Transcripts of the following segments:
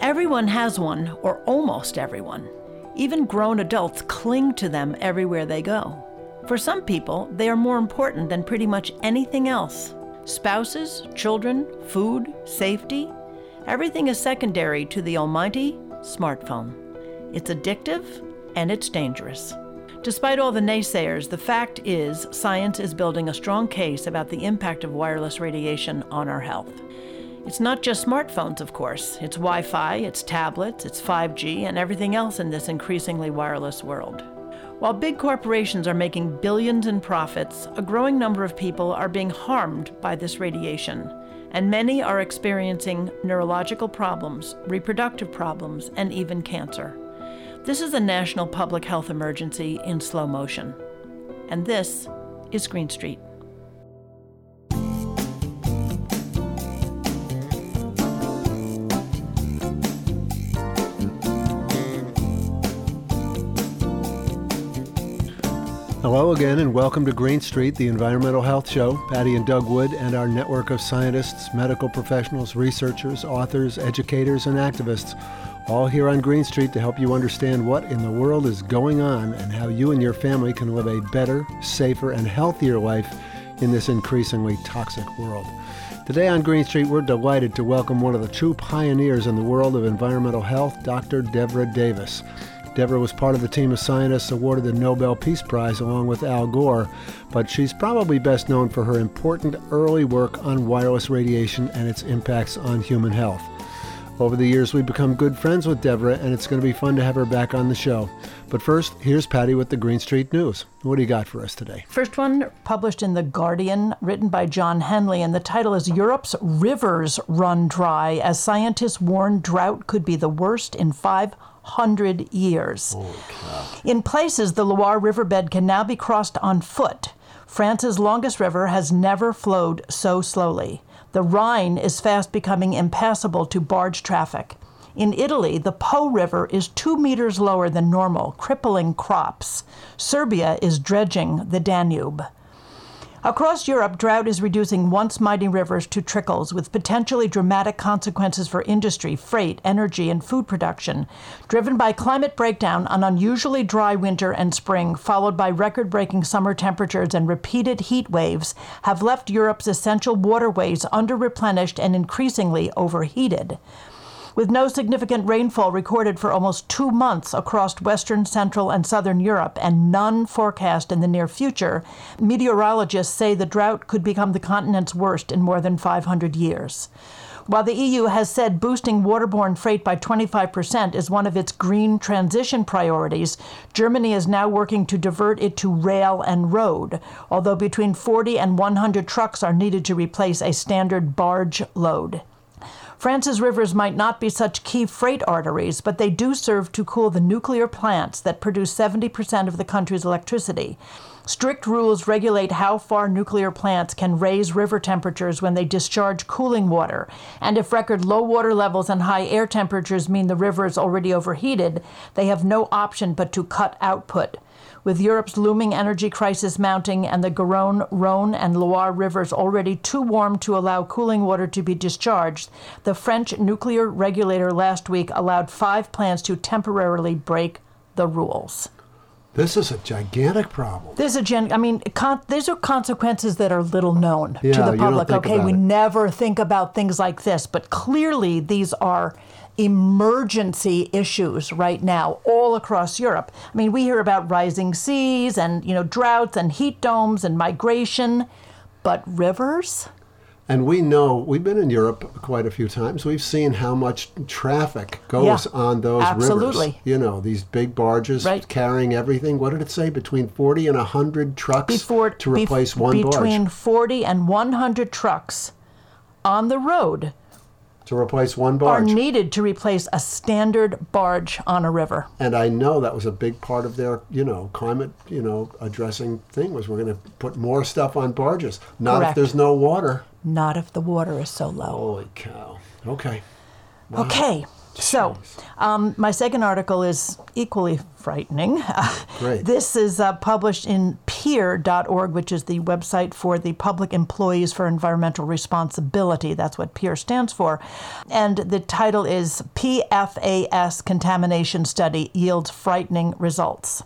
Everyone has one, or almost everyone. Even grown adults cling to them everywhere they go. For some people, they are more important than pretty much anything else. Spouses, children, food, safety, everything is secondary to the almighty smartphone. It's addictive and it's dangerous. Despite all the naysayers, the fact is science is building a strong case about the impact of wireless radiation on our health. It's not just smartphones, of course. It's Wi Fi, it's tablets, it's 5G, and everything else in this increasingly wireless world. While big corporations are making billions in profits, a growing number of people are being harmed by this radiation, and many are experiencing neurological problems, reproductive problems, and even cancer. This is a national public health emergency in slow motion. And this is Green Street. Hello again, and welcome to Green Street, the Environmental Health Show. Patti and Doug Wood and our network of scientists, medical professionals, researchers, authors, educators, and activists, all here on Green Street to help you understand what in the world is going on and how you and your family can live a better, safer, and healthier life in this increasingly toxic world. Today on Green Street, we're delighted to welcome one of the true pioneers in the world of environmental health, Dr. Devra Davis. Devra was part of the team of scientists awarded the Nobel Peace Prize along with Al Gore, but she's probably best known for her important early work on wireless radiation and its impacts on human health. Over the years, we've become good friends with Devra, and it's going to be fun to have her back on the show. But first, here's Patti with the Green Street News. What do you got for us today? First one published in The Guardian, written by John Henley, and the title is Europe's Rivers Run Dry as Scientists Warn Drought Could Be the Worst in Five hundred years. In places, the Loire riverbed can now be crossed on foot. France's longest river has never flowed so slowly. The Rhine is fast becoming impassable to barge traffic. In Italy, the Po River is two meters lower than normal, crippling crops. Serbia is dredging the Danube. Across Europe, drought is reducing once mighty rivers to trickles with potentially dramatic consequences for industry, freight, energy, and food production. Driven by climate breakdown, an unusually dry winter and spring, followed by record breaking summer temperatures and repeated heat waves, have left Europe's essential waterways under replenished and increasingly overheated. With no significant rainfall recorded for almost two months across western, central, and southern Europe, and none forecast in the near future, meteorologists say the drought could become the continent's worst in more than 500 years. While the EU has said boosting waterborne freight by 25% is one of its green transition priorities, Germany is now working to divert it to rail and road, although between 40 and 100 trucks are needed to replace a standard barge load. France's rivers might not be such key freight arteries, but they do serve to cool the nuclear plants that produce 70% of the country's electricity. Strict rules regulate how far nuclear plants can raise river temperatures when they discharge cooling water. And if record low water levels and high air temperatures mean the river is already overheated, they have no option but to cut output. With Europe's looming energy crisis mounting and the Garonne, Rhone, and Loire rivers already too warm to allow cooling water to be discharged, the French nuclear regulator last week allowed five plants to temporarily break the rules. This is a gigantic problem. This is a gen. I mean, con- these are consequences that are little known Yeah, to the public. Okay, we it. never think about things like this, but clearly these are emergency issues right now all across Europe. I mean, we hear about rising seas and you know droughts and heat domes and migration, but rivers. And we know we've been in Europe quite a few times. We've seen how much traffic goes Yeah, on those absolutely. rivers. You know, these big barges Right. carrying everything. What did it say? Between 40 and 100 trucks Before to bef- replace one barge. between 40 and 100 trucks on the road To replace one barge. are needed to replace a standard barge on a river. and I know that was a big part of their, you know, climate, you know, addressing thing was we're going to put more stuff on barges. Not Correct. if there's no water. Not if the water is so low. Holy cow. Okay. Okay, So, um, my second article is equally frightening. Great. this is uh, published in PEER.org, which is the website for the Public Employees for Environmental Responsibility. That's what PEER stands for. And the title is PFAS Contamination Study Yields Frightening Results.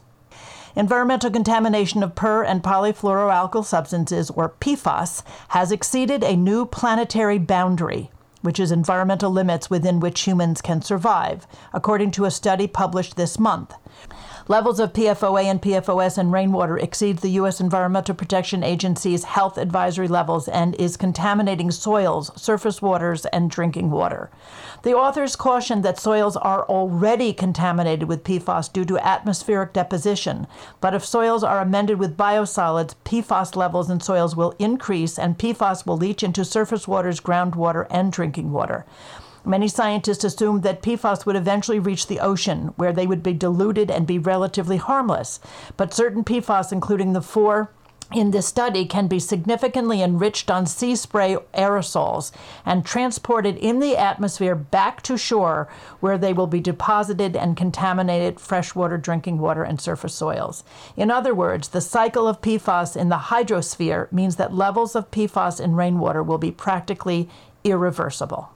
Environmental contamination of per and polyfluoroalkyl substances, or PFAS, has exceeded a new planetary boundary which is environmental limits within which humans can survive, according to a study published this month. Levels of PFOA and PFOS in rainwater exceeds the U.S. Environmental Protection Agency's health advisory levels and is contaminating soils, surface waters, and drinking water. The authors caution that soils are already contaminated with PFAS due to atmospheric deposition, but if soils are amended with biosolids, PFAS levels in soils will increase and PFAS will leach into surface waters, groundwater, and drinking water. Many scientists assumed that PFAS would eventually reach the ocean, where they would be diluted and be relatively harmless. But certain PFAS, including the four in this study can be significantly enriched on sea spray aerosols and transported in the atmosphere back to shore where they will be deposited and contaminated freshwater drinking water and surface soils. In other words, the cycle of PFAS in the hydrosphere means that levels of PFAS in rainwater will be practically irreversible.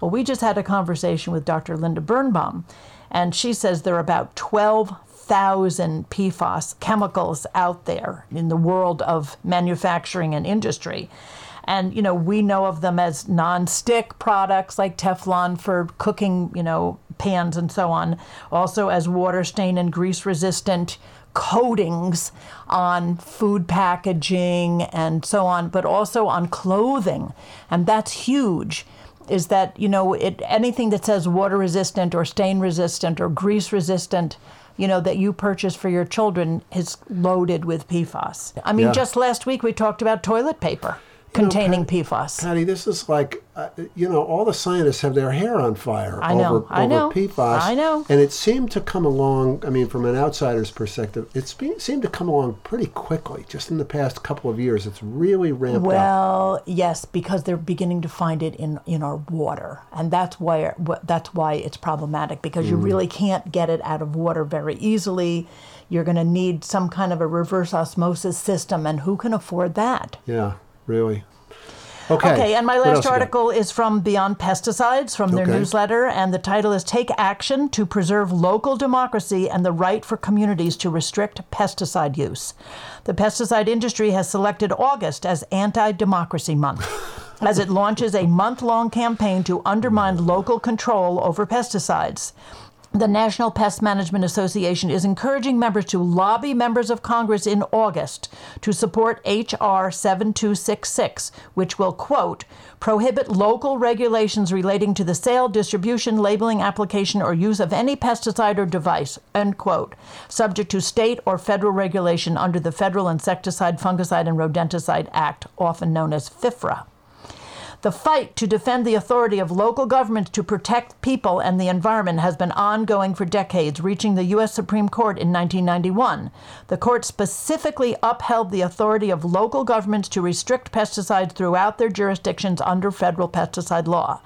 Well, we just had a conversation with Dr. Linda Birnbaum, and she says there are about 12,000 PFAS chemicals out there in the world of manufacturing and industry. And, you know, we know of them as non-stick products like Teflon for cooking, you know, pans and so on. Also as water stain and grease resistant coatings on food packaging and so on, but also on clothing. And that's huge is that you know it anything that says water resistant or stain resistant or grease resistant you know that you purchase for your children is loaded with PFAS. I mean Yeah. just last week we talked about toilet paper containing Pat- PFAS. Patti, this is like, uh, you know, all the scientists have their hair on fire I know, over, I over know, PFAS. I know. And it seemed to come along, I mean, from an outsider's perspective, it seemed to come along pretty quickly. Just in the past couple of years, it's really ramped up. Well, yes, because they're beginning to find it in, in our water, and that's why that's why it's problematic because Mm. you really can't get it out of water very easily. You're going to need some kind of a reverse osmosis system, and who can afford that? Yeah, really. Okay. Okay, and my last article is from Beyond Pesticides from their Okay. newsletter, and the title is Take Action to Preserve Local Democracy and the Right for Communities to Restrict Pesticide Use. The pesticide industry has selected August as Anti Democracy Month. As it launches a month long campaign to undermine local control over pesticides. The National Pest Management Association is encouraging members to lobby members of Congress in August to support H.R. 7266, which will, quote, prohibit local regulations relating to the sale, distribution, labeling, application, or use of any pesticide or device, end quote, subject to state or federal regulation under the Federal Insecticide, Fungicide, and Rodenticide Act, often known as FIFRA. The fight to defend the authority of local governments to protect people and the environment has been ongoing for decades, reaching the U.S. Supreme Court in 1991. The court specifically upheld the authority of local governments to restrict pesticides throughout their jurisdictions under federal pesticide law.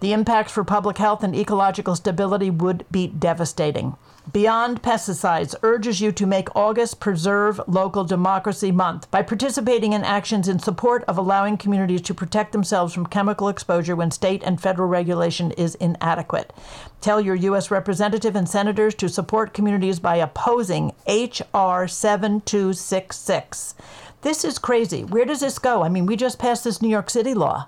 The impacts for public health and ecological stability would be devastating. Beyond Pesticides urges you to make August Preserve Local Democracy Month by participating in actions in support of allowing communities to protect themselves from chemical exposure when state and federal regulation is inadequate. Tell your U.S. representative and senators to support communities by opposing H.R. 7266. This is crazy. Where does this go? I mean, we just passed this New York City law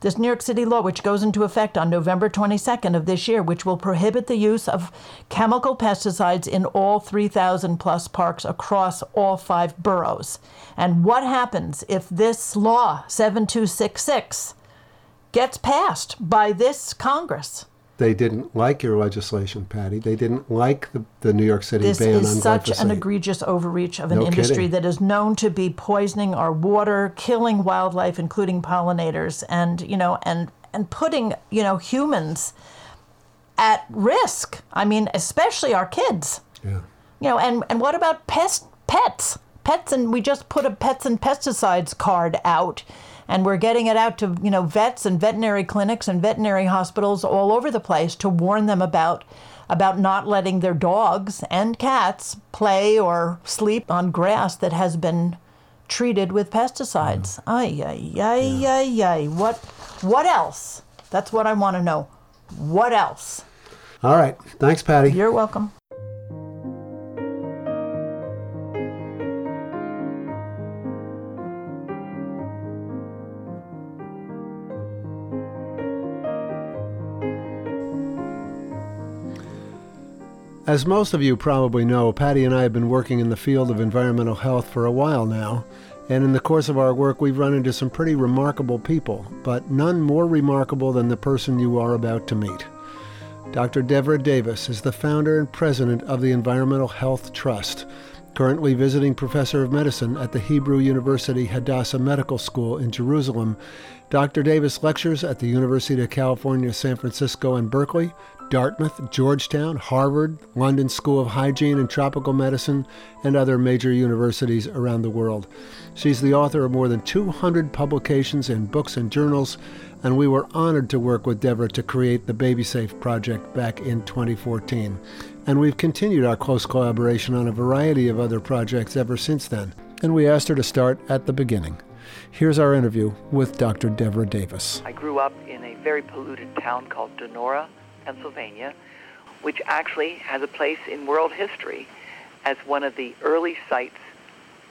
this New York City law, which goes into effect on November 22nd of this year, which will prohibit the use of chemical pesticides in all 3,000 plus parks across all five boroughs. And what happens if this law, 7266, gets passed by this Congress? They didn't like your legislation, Patti. They didn't like the, the New York City This ban on glyphosate. This is such an egregious overreach of an No industry kidding. that is known to be poisoning our water, killing wildlife, including pollinators, and you know, and and putting you know humans at risk. I mean, especially our kids. yeah. You know, and and what about pest pets? Pets, and we just put a pets and pesticides card out. And we're getting it out to, you know, vets and veterinary clinics and veterinary hospitals all over the place to warn them about about not letting their dogs and cats play or sleep on grass that has been treated with pesticides. Mm-hmm. Ay, ay, ay, ay, ay. What, what else? That's what I want to know. What else? All right. Thanks, Patti. You're welcome. As most of you probably know, Patty and I have been working in the field of environmental health for a while now, and in the course of our work, we've run into some pretty remarkable people, but none more remarkable than the person you are about to meet. Dr. Devra Davis is the founder and president of the Environmental Health Trust, currently visiting professor of medicine at the Hebrew University Hadassah Medical School in Jerusalem. Dr. Davis lectures at the University of California, San Francisco, and Berkeley, Dartmouth, Georgetown, Harvard, London School of Hygiene and Tropical Medicine, and other major universities around the world. She's the author of more than 200 publications in books and journals, and we were honored to work with Devra to create the Baby Safe project back in 2014. And we've continued our close collaboration on a variety of other projects ever since then. And we asked her to start at the beginning. Here's our interview with Dr. Devra Davis. I grew up in a very polluted town called Donora, Pennsylvania, which actually has a place in world history as one of the early sites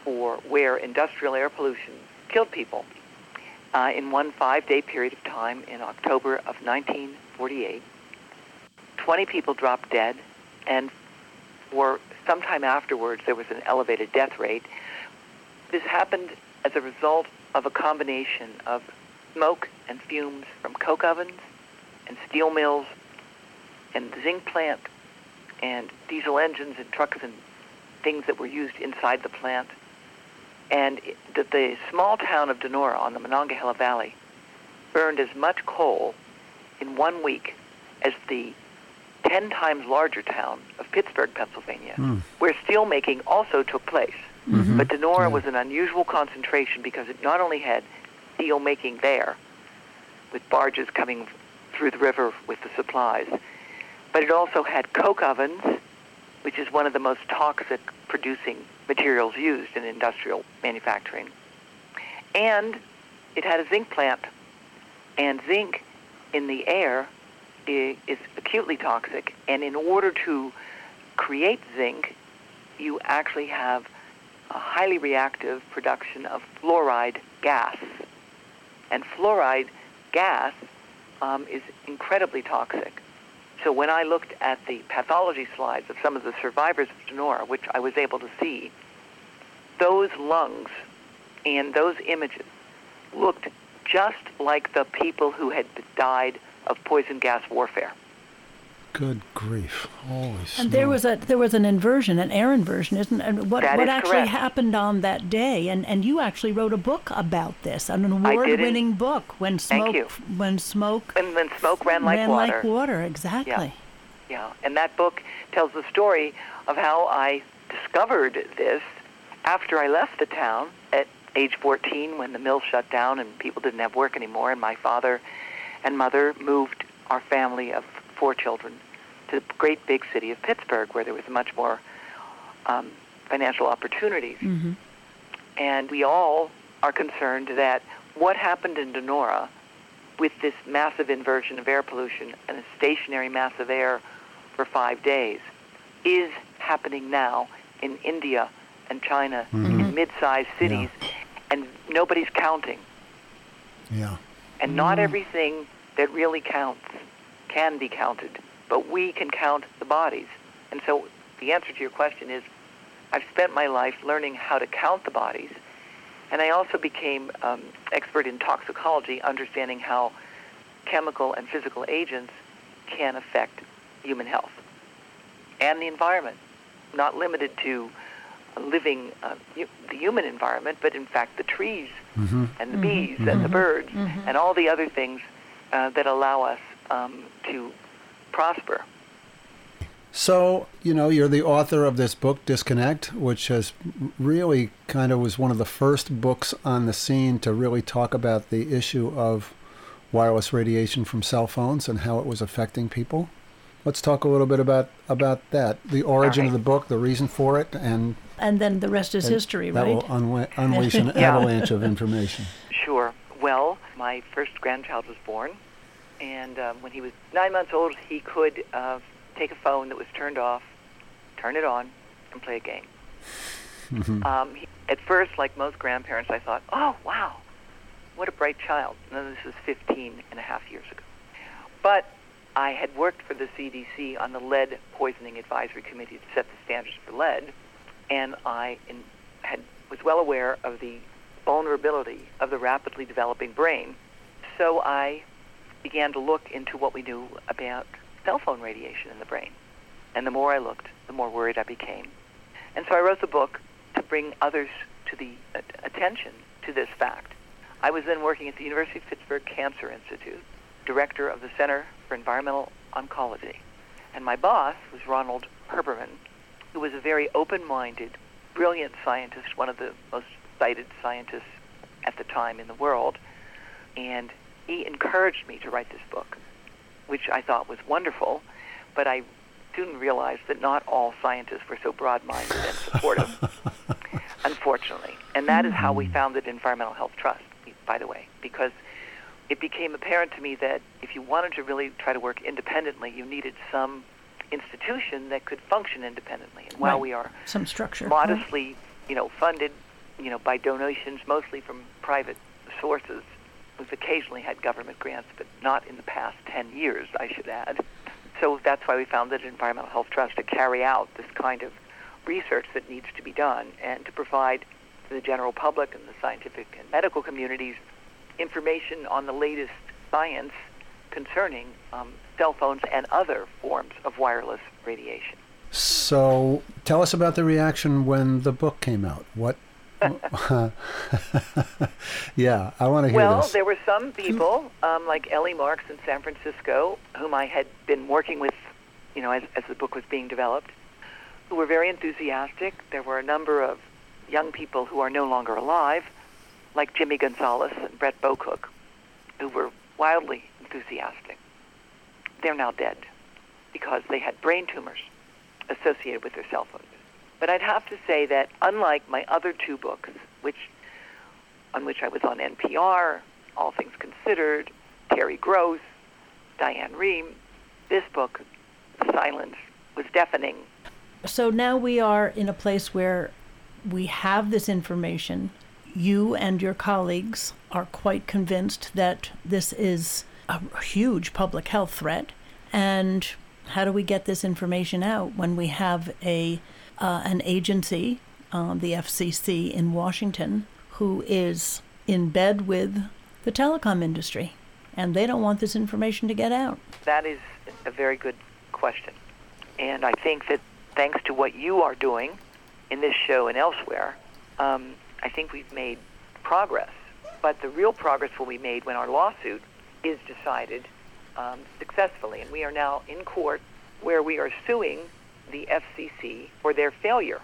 for where industrial air pollution killed people. Uh, in one five-day period of time in October of 1948, 20 people dropped dead, and for some time afterwards there was an elevated death rate. This happened as a result of a combination of smoke and fumes from coke ovens and steel mills and the zinc plant and diesel engines and trucks and things that were used inside the plant. And it, the, the small town of Donora on the Monongahela Valley burned as much coal in one week as the 10 times larger town of Pittsburgh, Pennsylvania, mm. where steelmaking also took place. Mm-hmm. But Donora yeah. was an unusual concentration because it not only had steel making there, with barges coming through the river with the supplies, but it also had coke ovens, which is one of the most toxic producing materials used in industrial manufacturing. And it had a zinc plant. And zinc in the air is acutely toxic. And in order to create zinc, you actually have a highly reactive production of fluoride gas. And fluoride gas um, is incredibly toxic. So when I looked at the pathology slides of some of the survivors of Donora, which I was able to see, those lungs and those images looked just like the people who had died of poison gas warfare. Good grief! Holy And there was a there was an inversion, an air inversion, isn't? And what that what actually correct. happened on that day? And and you actually wrote a book about this, an award-winning book. When smoke, when smoke, when, when smoke ran like ran water. like water, exactly. Yeah. yeah, and that book tells the story of how I discovered this after I left the town at age 14 when the mill shut down and people didn't have work anymore, and my father and mother moved our family of four children to the great big city of Pittsburgh, where there was much more um, financial opportunities. Mm-hmm. And we all are concerned that what happened in Donora with this massive inversion of air pollution and a stationary mass of air for five days is happening now in India and China mm-hmm. in mid-sized cities, yeah. and nobody's counting. Yeah. And not mm. everything that really counts can be counted but we can count the bodies. And so the answer to your question is I've spent my life learning how to count the bodies, and I also became um, expert in toxicology, understanding how chemical and physical agents can affect human health and the environment, not limited to living uh, the human environment, but in fact the trees mm-hmm. and the mm-hmm. bees mm-hmm. and the birds mm-hmm. and all the other things uh, that allow us um, to prosper. So, you know, you're the author of this book, Disconnect, which has really kind of was one of the first books on the scene to really talk about the issue of wireless radiation from cell phones and how it was affecting people. Let's talk a little bit about about that, the origin right. of the book, the reason for it, and And then the rest is and history, that right? will unwa- unleash an Yeah. avalanche of information. Sure. Well, my first grandchild was born, and um, when he was nine months old, he could uh, take a phone that was turned off, turn it on, and play a game. Um, he, at first, like most grandparents, I thought, oh, wow, what a bright child. No, this was 15 and a half years ago. But I had worked for the CDC on the lead poisoning advisory committee to set the standards for lead, and I in, had was well aware of the vulnerability of the rapidly developing brain. So I began to look into what we knew about cell phone radiation in the brain. And the more I looked, the more worried I became. And so I wrote the book to bring others to the attention to this fact. I was then working at the University of Pittsburgh Cancer Institute, director of the Center for Environmental Oncology. And my boss was Ronald Herberman, who was a very open-minded, brilliant scientist, one of the most cited scientists at the time in the world. And he encouraged me to write this book, which I thought was wonderful, but I soon realized that not all scientists were so broad-minded and supportive, unfortunately. And that is how we hmm. founded Environmental Health Trust, by the way, because it became apparent to me that if you wanted to really try to work independently, you needed some institution that could function independently. And while Right. we are Some structure. modestly, you know, funded, you know, by donations mostly from private sources. We've occasionally had government grants, but not in the past 10 years, I should add. So that's why we founded Environmental Health Trust to carry out this kind of research that needs to be done and to provide to the general public and the scientific and medical communities information on the latest science concerning um, cell phones and other forms of wireless radiation. So, tell us about the reaction when the book came out. What? yeah, I want to hear Well, this. there were some people, um, like Ellie Marks in San Francisco, whom I had been working with, you know, as, as the book was being developed, who were very enthusiastic. There were a number of young people who are no longer alive, like Jimmy Gonzalez and Brett Bocook, who were wildly enthusiastic. They're now dead because they had brain tumors associated with their cell phones. But I'd have to say that unlike my other two books, which on which I was on NPR, All Things Considered, Terry Gross, Diane Rehm, this book, Silence, was deafening. So now we are in a place where we have this information. You and your colleagues are quite convinced that this is a huge public health threat. And how do we get this information out when we have a uh, an agency, um, the FCC in Washington, who is in bed with the telecom industry, and they don't want this information to get out? That is a very good question. And I think that thanks to what you are doing in this show and elsewhere, um, I think we've made progress. But the real progress will be made when our lawsuit is decided um, successfully. And we are now in court where we are suing the FCC for their failure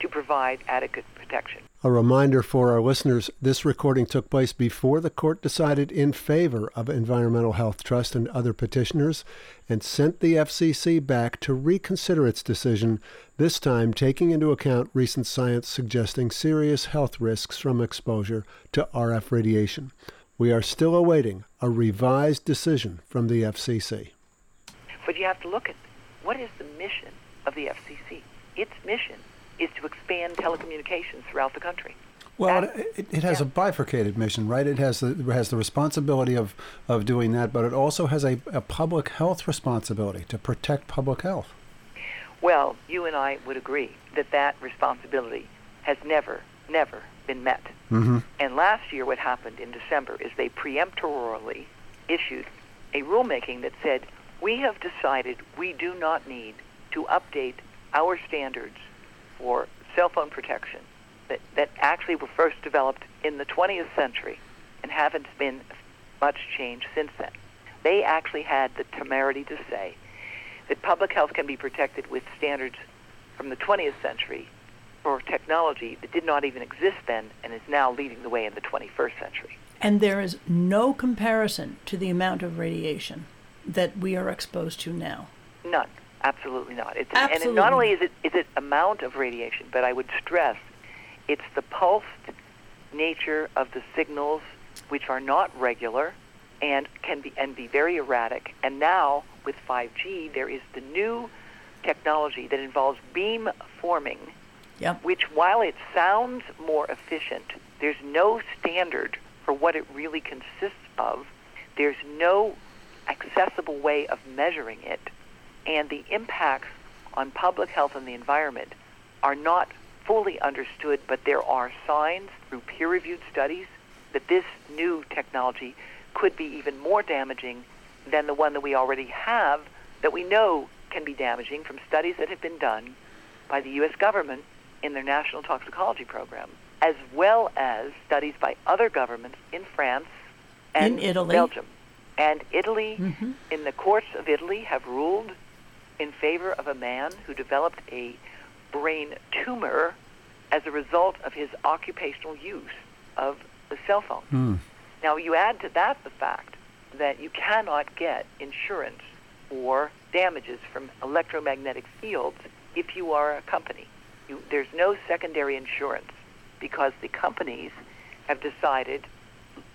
to provide adequate protection. A reminder for our listeners this recording took place before the court decided in favor of Environmental Health Trust and other petitioners and sent the FCC back to reconsider its decision, this time taking into account recent science suggesting serious health risks from exposure to RF radiation. We are still awaiting a revised decision from the FCC. But you have to look at what is the mission of the FCC. Its mission is to expand telecommunications throughout the country. Well, it, it, has yeah. a bifurcated mission, right? It has the it has the responsibility of, of doing that, but it also has a, a public health responsibility to protect public health. Well, you and I would agree that that responsibility has never, never been met. Mm-hmm. And last year, what happened in December is they preemptorily issued a rulemaking that said, we have decided we do not need to update our standards for cell phone protection that, that actually were first developed in the 20th century and haven't been much changed since then. They actually had the temerity to say that public health can be protected with standards from the 20th century for technology that did not even exist then and is now leading the way in the 21st century. And there is no comparison to the amount of radiation that we are exposed to now. None. Absolutely not. It's, Absolutely. And not only is it, is it amount of radiation, but I would stress it's the pulsed nature of the signals which are not regular and can be and be very erratic. And now with 5G, there is the new technology that involves beam forming, Yep. which while it sounds more efficient, there's no standard for what it really consists of. There's no accessible way of measuring it, and the impacts on public health and the environment are not fully understood, but there are signs through peer-reviewed studies that this new technology could be even more damaging than the one that we already have that we know can be damaging from studies that have been done by the U.S. government in their national toxicology program, as well as studies by other governments in France and In Italy. Belgium. And Italy, Mhm. in the courts of Italy, have ruled in favor of a man who developed a brain tumor as a result of his occupational use of the cell phone. Hmm. Now, you add to that the fact that you cannot get insurance or damages from electromagnetic fields if you are a company. You, there's no secondary insurance because the companies have decided,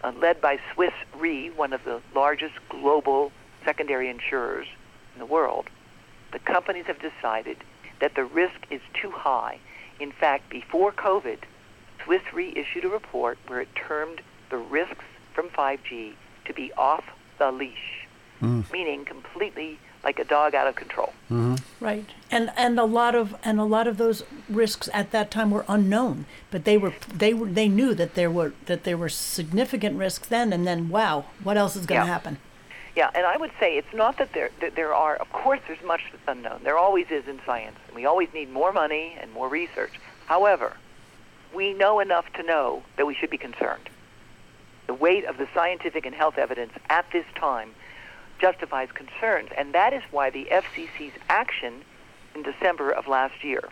uh, led by Swiss Re, one of the largest global secondary insurers in the world, the companies have decided that the risk is too high. In fact, before COVID, Swiss Re issued a report where it termed the risks from 5G to be off the leash, hmm. meaning completely like a dog out of control. Mm-hmm. Right. And and a lot of and a lot of those risks at that time were unknown, but they were they were they knew that there were that there were significant risks then and then wow, what else is going to Yeah. happen? Yeah, and I would say it's not that there that there are. Of course, there's much that's unknown. There always is in science, and we always need more money and more research. However, we know enough to know that we should be concerned. The weight of the scientific and health evidence at this time justifies concerns, and that is why the FCC's action in December of last year,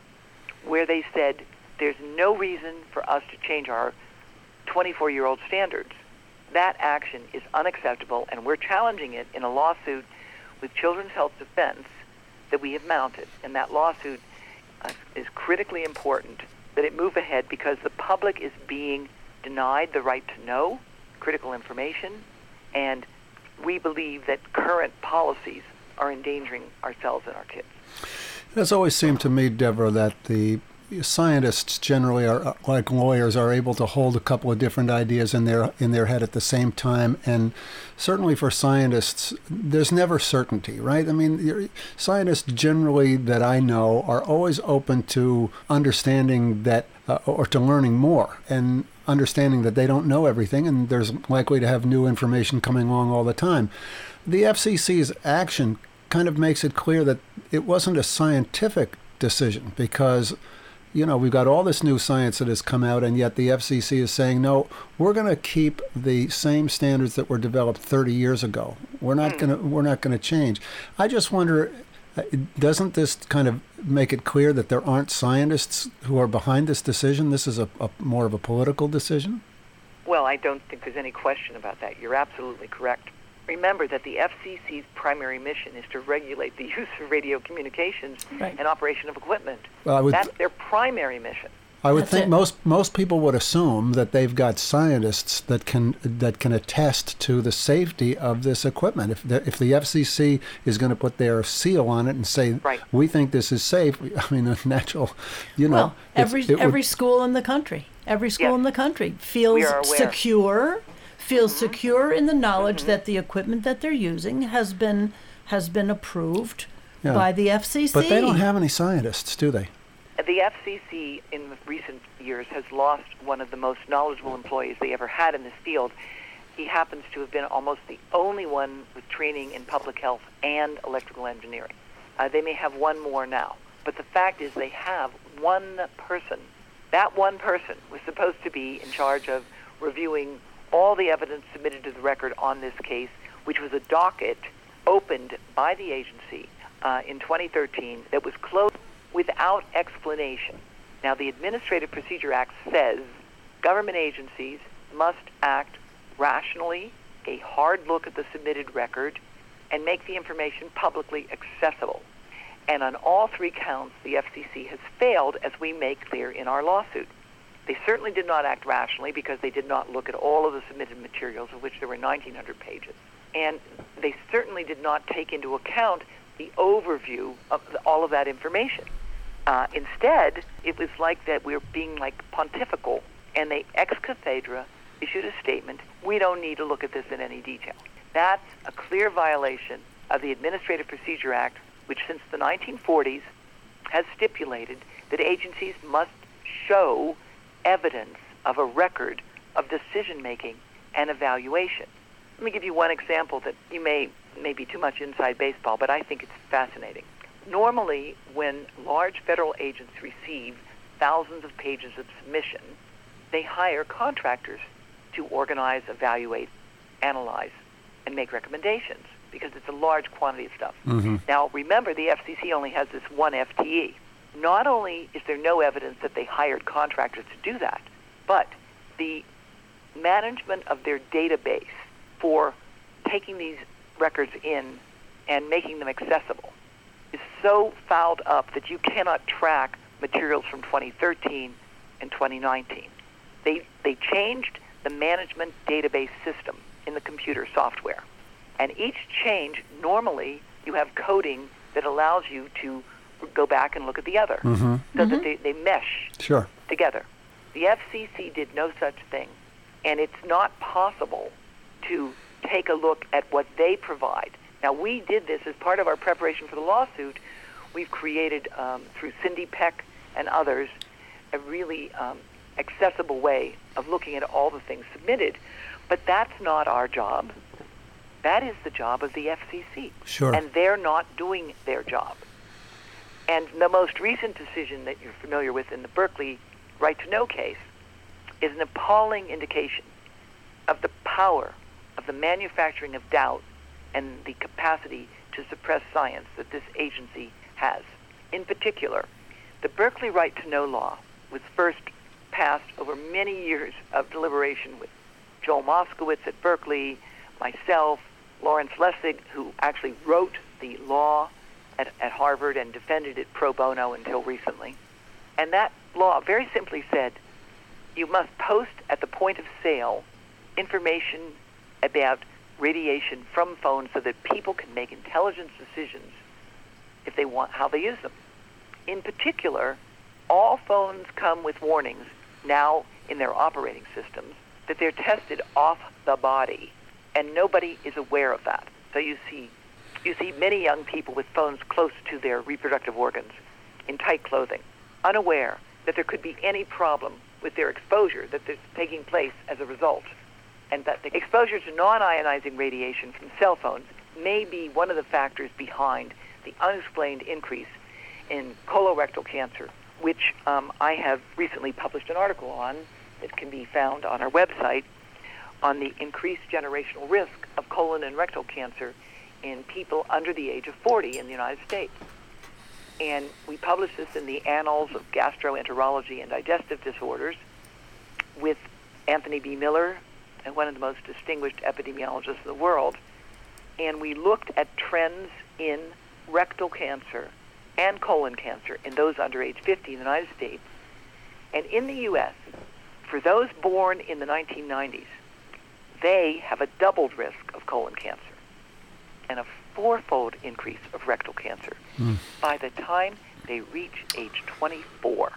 where they said there's no reason for us to change our 24-year-old standards, that action is unacceptable, and we're challenging it in a lawsuit with Children's Health Defense that we have mounted. And that lawsuit uh, is critically important that it move ahead because the public is being denied the right to know critical information, and we believe that current policies are endangering ourselves and our kids. It has always seemed to me, Devra, that the scientists generally are uh, like lawyers are able to hold a couple of different ideas in their in their head at the same time. And certainly for scientists there's never certainty right? I mean scientists generally that i know are always open to understanding that uh, or to learning more and understanding that they don't know everything and there's likely to have new information coming along all the time. The fcc's action kind of makes it clear that it wasn't a scientific decision because you know we've got all this new science that has come out and yet the FCC is saying no we're going to keep the same standards that were developed 30 years ago. We're not going to we're not going to change. I just wonder uh, doesn't this kind of make it clear that there aren't scientists who are behind this decision? This is a, a more of a political decision? Well, I don't think there's any question about that. You're absolutely correct. Remember that the FCC's primary mission is to regulate the use of radio communications Right. and operation of equipment. Well, would- That's their primary mission. I would That's think it. most most people would assume that they've got scientists that can that can attest to the safety of this equipment. If the, if the FCC is going to put their seal on it and say Right. we think this is safe, I mean, the natural, you know, Well, it's- every would- every school in the country, every school Yes. in the country feels We are aware. secure, feels Mm-hmm. secure in the knowledge that the equipment that they're using has been has been approved Yeah. by the FCC. but they don't have any scientists, do they? The FCC in recent years has lost one of the most knowledgeable employees they ever had in this field. He happens to have been almost the only one with training in public health and electrical engineering. Uh, they may have one more now, but the fact is they have one person. That one person was supposed to be in charge of reviewing all the evidence submitted to the record on this case, which was a docket opened by the agency uh, in 2013 that was closed without explanation. Now, the Administrative Procedure Act says government agencies must act rationally, a hard look at the submitted record, and make the information publicly accessible. And on all three counts, the FCC has failed, as we make clear in our lawsuit. They certainly did not act rationally because they did not look at all of the submitted materials, of which there were 1,900 pages. And they certainly did not take into account the overview of the, all of that information. Uh, instead, it was like that we were being like pontifical, and they ex cathedra issued a statement, we don't need to look at this in any detail. That's a clear violation of the Administrative Procedure Act, which since the 1940s has stipulated that agencies must show evidence of a record of decision making and evaluation. Let me give you one example that you may may be too much inside baseball, but I think it's fascinating. Normally, when large federal agents receive thousands of pages of submission, they hire contractors to organize, evaluate, analyze, and make recommendations because it's a large quantity of stuff. Mm-hmm. Now, remember, the FCC only has this one FTE. Not only is there no evidence that they hired contractors to do that, but the management of their database for taking these records in and making them accessible is so fouled up that you cannot track materials from 2013 and 2019. They, they changed the management database system in the computer software. And each change, normally, you have coding that allows you to go back and look at the other Mm-hmm. so that they, they mesh Sure. together. The FCC did no such thing, and it's not possible to take a look at what they provide. Now, we did this as part of our preparation for the lawsuit. We've created, um, through Cindy Peck and others, a really um, accessible way of looking at all the things submitted. But that's not our job. That is the job of the FCC. Sure. And they're not doing their job. And the most recent decision that you're familiar with in the Berkeley right to know case is an appalling indication of the power of the manufacturing of doubt and the capacity to suppress science that this agency has. In particular, the Berkeley right to know law was first passed over many years of deliberation with Joel Moskowitz at Berkeley, myself, Lawrence Lessig, who actually wrote the law at, at Harvard and defended it pro bono until recently. And that law very simply said you must post at the point of sale information about radiation from phones so that people can make intelligent decisions if they want how they use them. In particular, all phones come with warnings now in their operating systems that they're tested off the body, and nobody is aware of that. So you see, you see many young people with phones close to their reproductive organs, in tight clothing, unaware that there could be any problem with their exposure that is taking place as a result, and that the exposure to non-ionizing radiation from cell phones may be one of the factors behind the unexplained increase in colorectal cancer, which um, I have recently published an article on that can be found on our website on the increased generational risk of colon and rectal cancer in people under the age of 40 in the United States. And we published this in the Annals of Gastroenterology and Digestive Disorders with Anthony B. Miller, one of the most distinguished epidemiologists in the world. And we looked at trends in rectal cancer and colon cancer in those under age 50 in the United States. And in the U.S., for those born in the 1990s, they have a doubled risk of colon cancer and a fourfold increase of rectal cancer by the time they reach age 24.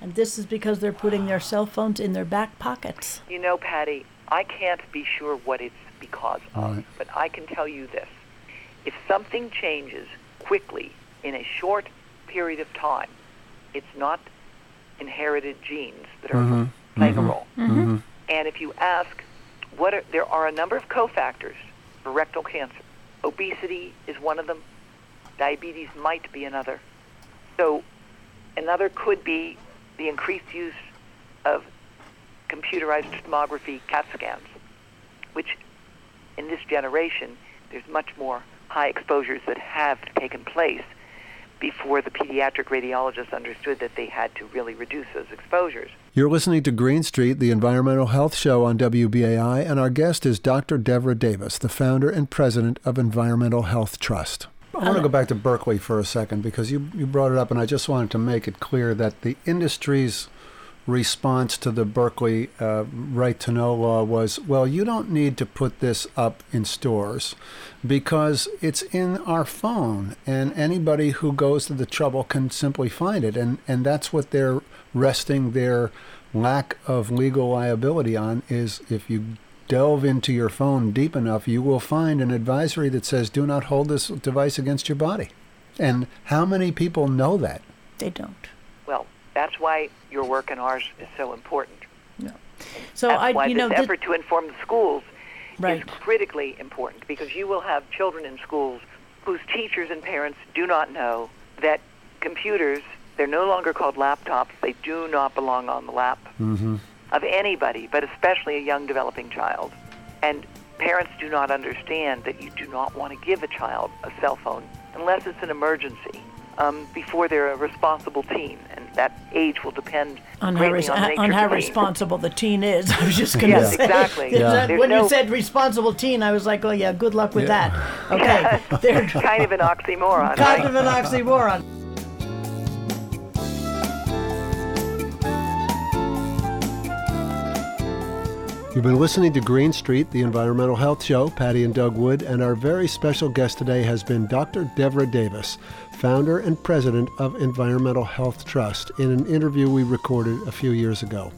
And this is because they're putting their cell phones in their back pockets. You know, Patti, I can't be sure what it's because of, Right. but I can tell you this. If something changes quickly in a short period of time, it's not inherited genes that are Mhm. playing a Mhm. role. Mm-hmm. And if you ask, what are, there are a number of cofactors for rectal cancer. Obesity is one of them. Diabetes might be another. So another could be the increased use of computerized tomography CAT scans, which in this generation, there's much more high exposures that have taken place before the pediatric radiologists understood that they had to really reduce those exposures. You're listening to Green Street, the environmental health show on WBAI, and our guest is Dr. Devra Davis, the founder and president of Environmental Health Trust. I want to go back to Berkeley for a second because you, you brought it up, and I just wanted to make it clear that the industry's response to the Berkeley uh, right to know law was well, you don't need to put this up in stores because it's in our phone, and anybody who goes to the trouble can simply find it. And, and that's what they're resting their lack of legal liability on is if you delve into your phone deep enough, you will find an advisory that says, do not hold this device against your body. And how many people know that? They don't. Well, that's why your work and ours is so important. No. So that's I, why you this know, thi- effort to inform the schools Right. is critically important because you will have children in schools whose teachers and parents do not know that computers, they're no longer called laptops, they do not belong on the lap Mm-hmm. of anybody, but especially a young developing child. And parents do not understand that you do not want to give a child a cell phone unless it's an emergency um, before they're a responsible teen. And that age will depend on how, res- on on how of the teen. responsible the teen is. I was just going to Yes, say. exactly. Yeah. that- There's when you said responsible teen, I was like, oh, yeah, good luck with Yeah. that. Okay. They're kind of an oxymoron. kind right? of an oxymoron. You've been listening to Green Street, the environmental health show. Patti and Doug Wood, and our very special guest today has been Dr. Devra Davis, founder and president of Environmental Health Trust, in an interview we recorded a few years ago.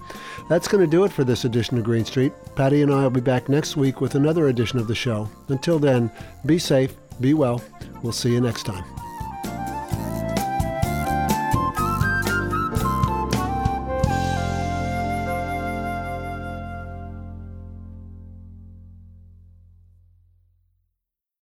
That's going to do it for this edition of Green Street. Patti and I will be back next week with another edition of the show. Until then, be safe, be well. We'll see you next time.